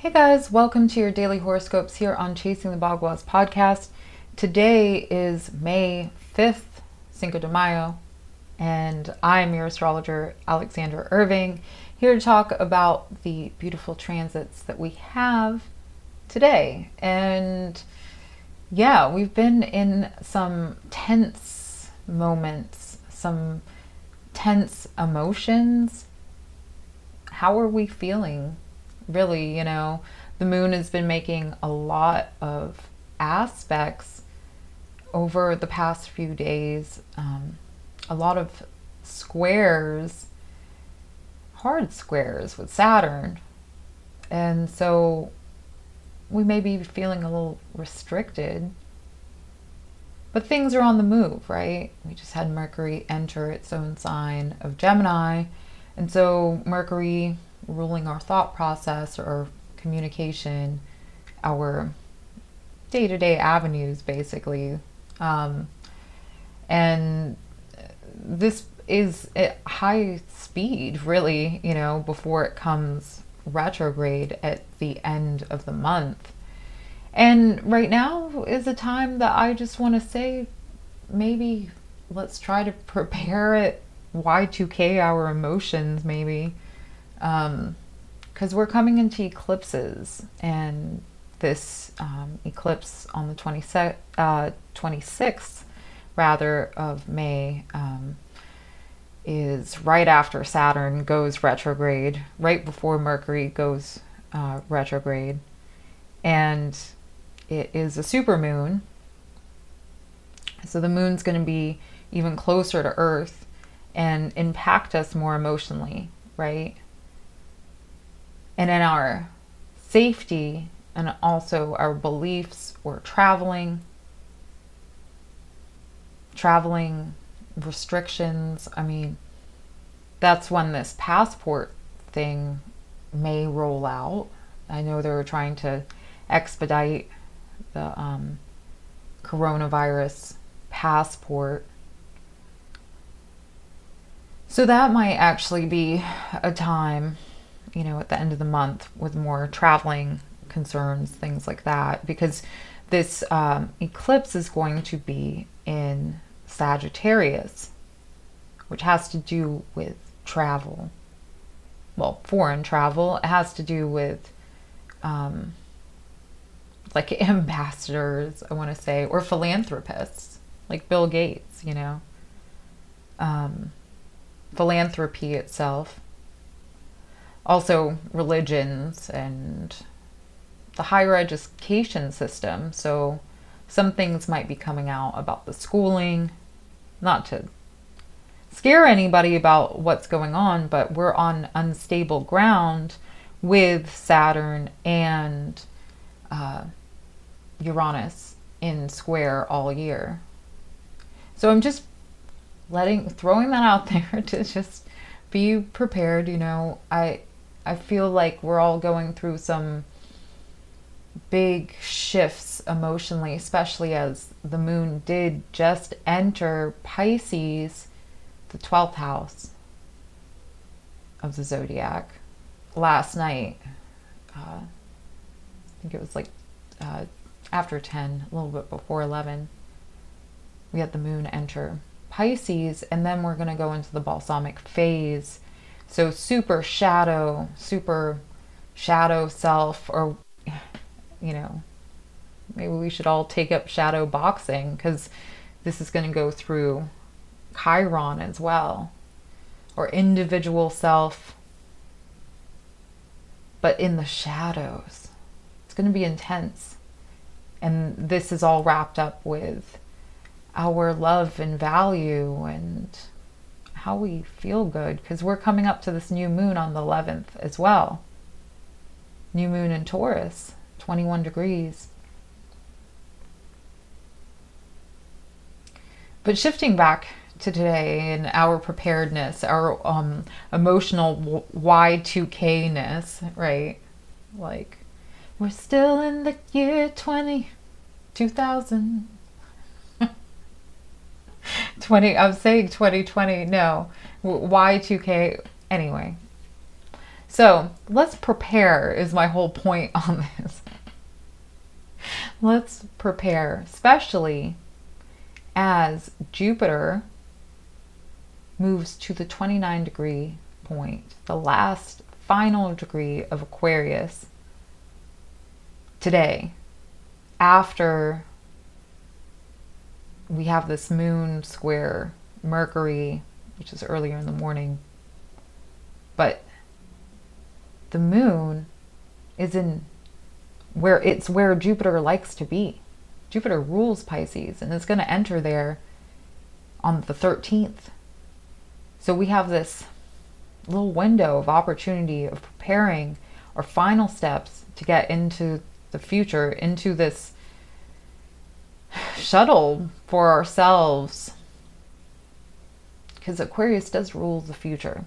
Hey guys, welcome to your daily horoscopes here on Chasing the Bagua podcast. Today is May 5th, Cinco de Mayo, and I'm your astrologer, Alexandra Irving, here to talk about the beautiful transits that we have today. And yeah, we've been in some tense moments, some tense emotions. How are we feeling? Really, you know, the moon has been making a lot of aspects over the past few days. Um, a lot of squares, hard squares with Saturn. And so we may be feeling a little restricted. But things are on the move, right? We just had Mercury enter its own sign of Gemini. And so Mercury ruling our thought process or communication, our day to day avenues, basically. Um, and this is at high speed, really, you know, before it comes retrograde at the end of the month. And right now is a time that I just want to say maybe let's try to prepare it Y2K our emotions, maybe because um, we're coming into eclipses and this um, eclipse on the 26th, uh, 26th rather of May um, is right after Saturn goes retrograde, right before Mercury goes uh, retrograde, and it is a super moon. So the moon's going to be even closer to Earth and impact us more emotionally, right? And in our safety and also our beliefs or traveling traveling restrictions. I mean that's when this passport thing may roll out. I know they're trying to expedite the um, coronavirus passport. So that might actually be a time you know, at the end of the month with more traveling concerns, things like that, because this um, eclipse is going to be in Sagittarius, which has to do with travel. Well, foreign travel. It has to do with um, like ambassadors, I want to say, or philanthropists, like Bill Gates, you know. Um, philanthropy itself also religions and the higher education system. So some things might be coming out about the schooling, not to scare anybody about what's going on, but we're on unstable ground with Saturn and uh, Uranus in square all year. So I'm just letting throwing that out there to just be prepared, you know. I I feel like we're all going through some big shifts emotionally, especially as the moon did just enter Pisces, the 12th house of the zodiac, last night. Uh, I think it was like uh, after 10, a little bit before 11. We had the moon enter Pisces, and then we're going to go into the balsamic phase so super shadow, super shadow self, or, you know, maybe we should all take up shadow boxing because this is going to go through Chiron as well, or individual self, but in the shadows. It's going to be intense. And this is all wrapped up with our love and value and how we feel good because we're coming up to this new moon on the 11th as well. New moon in Taurus, 21 degrees. But shifting back to today and our preparedness, our um, emotional Y2K ness, right? Like, we're still in the year 20, 2000. 20 I was saying 2020 no Y2K anyway So let's prepare, is my whole point on this. let's prepare, especially as Jupiter moves to the 29 degree point, the last final degree of Aquarius today, after we have this moon square Mercury, which is earlier in the morning. But the moon is in where it's where Jupiter likes to be. Jupiter rules Pisces and it's going to enter there on the 13th. So we have this little window of opportunity of preparing our final steps to get into the future, into this shuttle for ourselves. Because Aquarius does rule the future.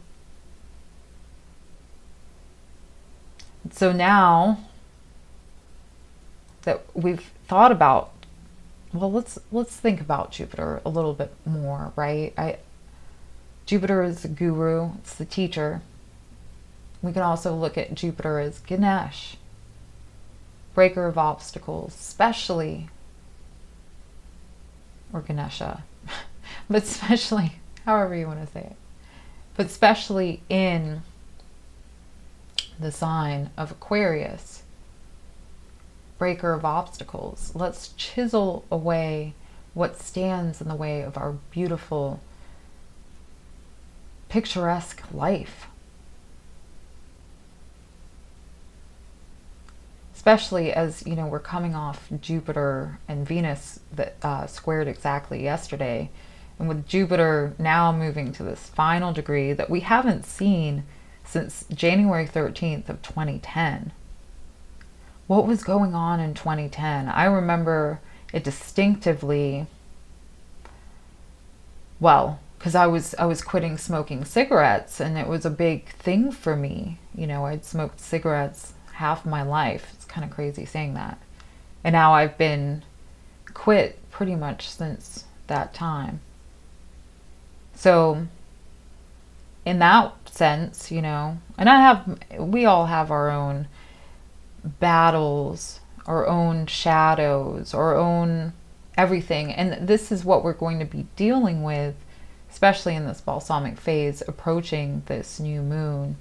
So now that we've thought about well let's let's think about Jupiter a little bit more, right? I Jupiter is the guru, it's the teacher. We can also look at Jupiter as Ganesh, breaker of obstacles, especially, or Ganesha, but especially, however you want to say it, but especially in the sign of Aquarius, breaker of obstacles. Let's chisel away what stands in the way of our beautiful picturesque life. Especially as you know, we're coming off Jupiter and Venus that uh, squared exactly yesterday, and with Jupiter now moving to this final degree that we haven't seen since January 13th of 2010. What was going on in 2010? I remember it distinctively well because I was I was quitting smoking cigarettes and it was a big thing for me. You know, I'd smoked cigarettes half my life. It's kind of crazy saying that. And now I've been quit pretty much since that time. So in that sense, you know, and I have we all have our own battles, our own shadows, our own everything. And this is what we're going to be dealing with especially in this balsamic phase approaching this new moon.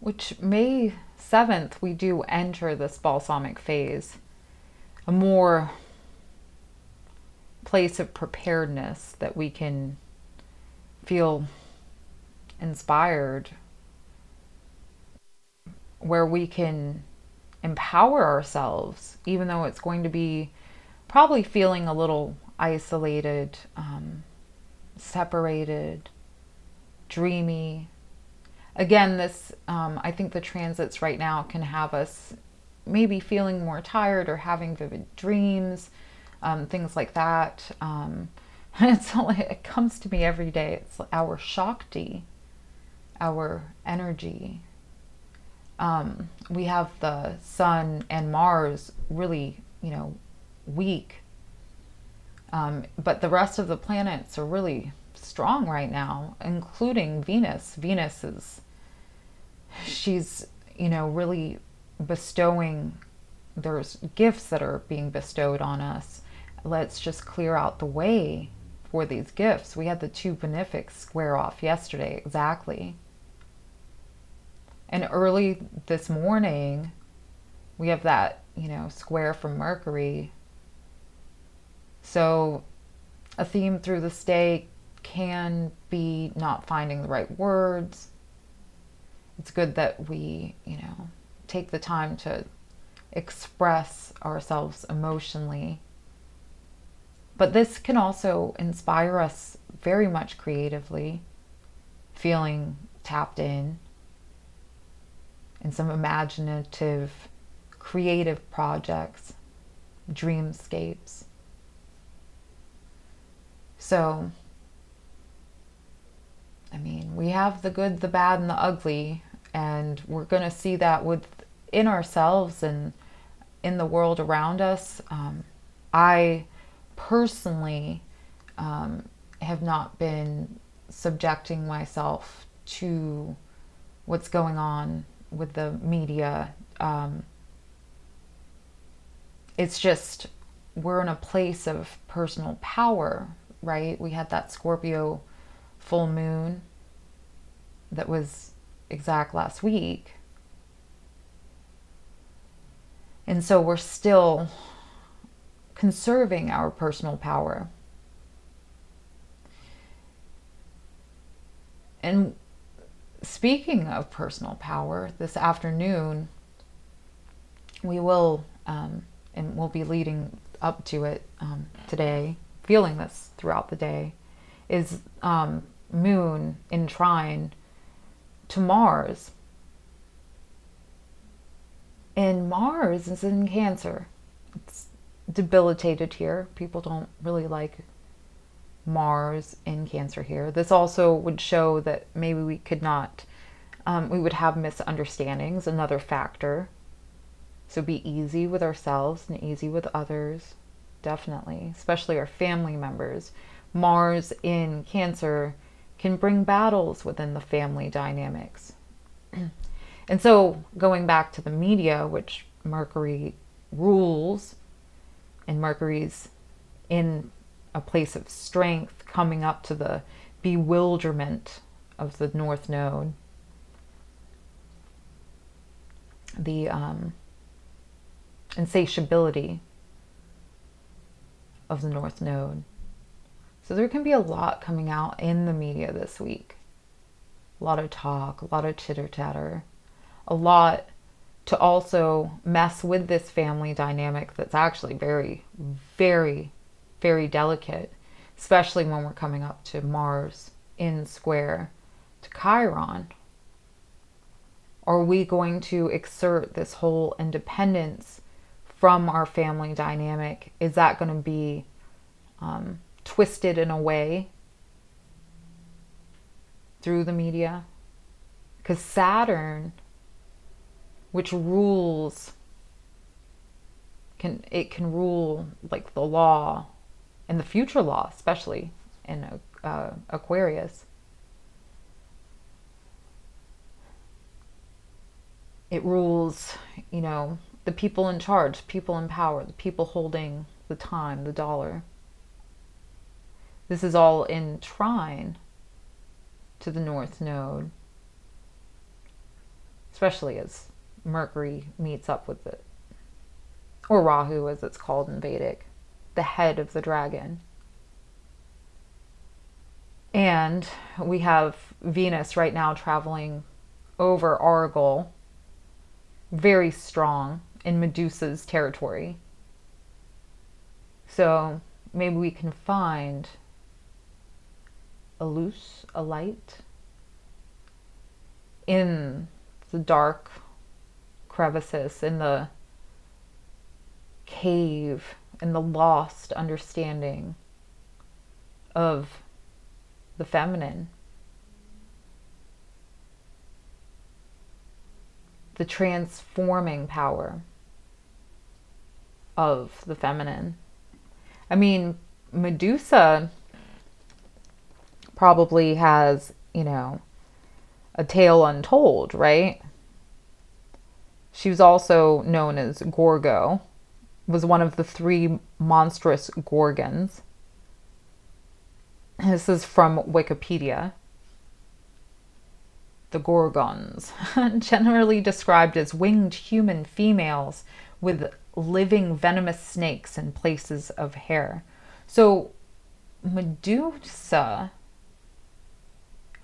Which May 7th, we do enter this balsamic phase, a more place of preparedness that we can feel inspired, where we can empower ourselves, even though it's going to be probably feeling a little isolated. Um, separated, dreamy. Again, this, um, I think the transits right now can have us maybe feeling more tired or having vivid dreams, um, things like that. Um, it's only, it comes to me every day. It's our Shakti, our energy. Um, we have the sun and Mars really, you know, weak um, but the rest of the planets are really strong right now, including Venus. Venus is, she's, you know, really bestowing, there's gifts that are being bestowed on us. Let's just clear out the way for these gifts. We had the two benefics square off yesterday, exactly. And early this morning, we have that, you know, square from Mercury so a theme through the day can be not finding the right words. It's good that we, you know, take the time to express ourselves emotionally. But this can also inspire us very much creatively, feeling tapped in, in some imaginative, creative projects, dreamscapes. So, I mean, we have the good, the bad, and the ugly, and we're going to see that within ourselves and in the world around us. Um, I personally um, have not been subjecting myself to what's going on with the media. Um, it's just we're in a place of personal power, right? We had that Scorpio full moon that was exact last week. And so we're still conserving our personal power. And speaking of personal power, this afternoon we will, um, and we'll be leading up to it um, today, feeling this throughout the day, is um, Moon in trine to Mars. And Mars is in Cancer. It's debilitated here. People don't really like Mars in Cancer here. This also would show that maybe we could not, um, we would have misunderstandings, another factor. So be easy with ourselves and easy with others, definitely, especially our family members. Mars in Cancer can bring battles within the family dynamics. and so, going back to the media, which Mercury rules, and Mercury's in a place of strength coming up to the bewilderment of the North Node. The um, insatiability of the North Node. So there can be a lot coming out in the media this week. A lot of talk, a lot of chitter chatter, a lot to also mess with this family dynamic that's actually very, very very delicate, especially when we're coming up to Mars in square to Chiron. Are we going to exert this whole independence from our family dynamic? Is that going to be um, twisted in a way through the media? Because Saturn, which rules, can it can rule like the law and the future law, especially in uh, Aquarius. It rules, you know, the people in charge, people in power, the people holding the time, the dollar. This is all in trine to the North Node, especially as Mercury meets up with it, or Rahu as it's called in Vedic the head of the dragon. And we have Venus right now traveling over Algol, very strong in Medusa's territory. So maybe we can find a loose, a light in the dark crevices, in the cave in the lost understanding of the feminine. The transforming power of the feminine. I mean, Medusa probably has, you know, a tale untold, right? She was also known as Gorgo, was one of the three monstrous gorgons. This is from Wikipedia. The Gorgons, generally described as winged human females with living venomous snakes in places of hair. So, Medusa,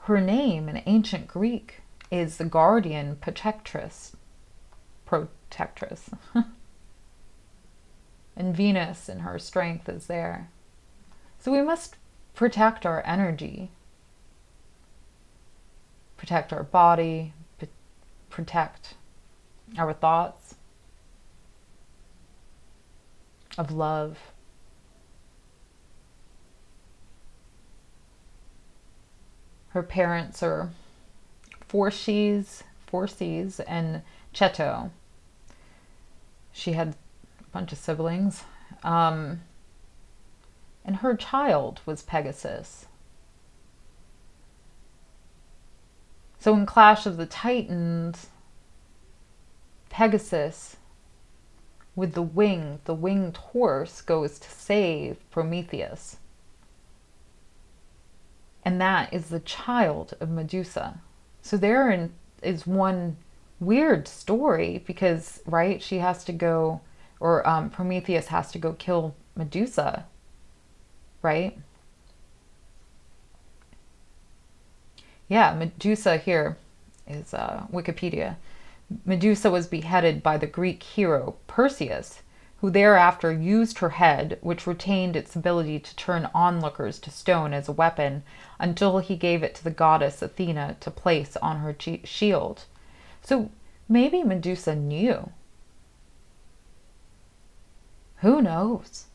her name in ancient Greek is the guardian protectress. Protectress. and Venus and her strength is there. So we must protect our energy, protect our body, protect our thoughts of love. Her parents are Phorcys, Phorcys and Cheto. She had a bunch of siblings. Um, and her child was Pegasus. So in Clash of the Titans, Pegasus with the wing, the winged horse goes to save Prometheus. And that is the child of Medusa. So there is one weird story because, right, she has to go, or um, Prometheus has to go kill Medusa, right? Yeah, Medusa here is uh, Wikipedia. Medusa was beheaded by the Greek hero Perseus, who thereafter used her head, which retained its ability to turn onlookers to stone, as a weapon until he gave it to the goddess Athena to place on her shield. So maybe Medusa knew. Who knows?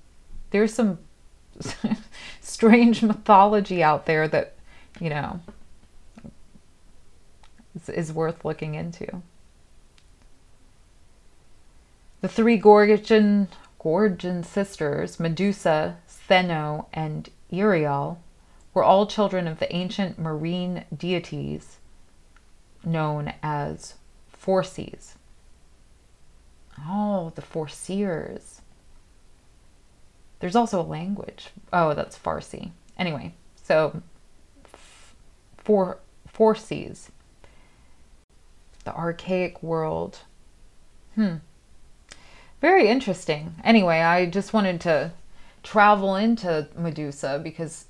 There's some strange mythology out there that, you know, is, worth looking into. The three Gorgon sisters, Medusa, Stheno, and Euryale, were all children of the ancient marine deities known as Phorcys. Oh, the Foreseers. There's also a language. Oh, that's Farsi. Anyway, so for Phorcys, the archaic world. Hmm very interesting. Anyway, I just wanted to travel into Medusa because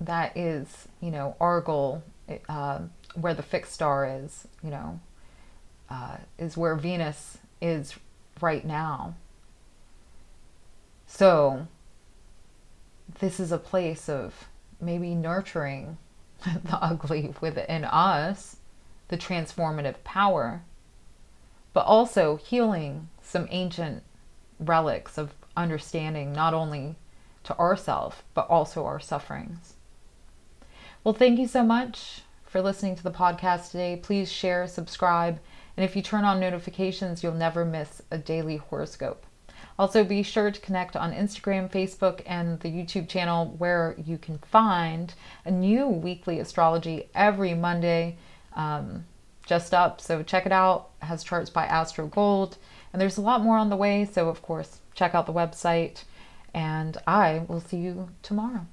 that is, you know, Algol, uh, where the fixed star is, you know, uh, is where Venus is right now. So, this is a place of maybe nurturing the ugly within us, the transformative power, but also healing some ancient relics of understanding not only to ourself but also our sufferings. Well, thank you so much for listening to the podcast today. Please share, subscribe, and if you turn on notifications, you'll never miss a daily horoscope. Also, be sure to connect on Instagram, Facebook, and the YouTube channel where you can find a new weekly astrology every Monday um, just up. So check it out. It has charts by Astro Gold. And there's a lot more on the way, so of course, check out the website. And I will see you tomorrow.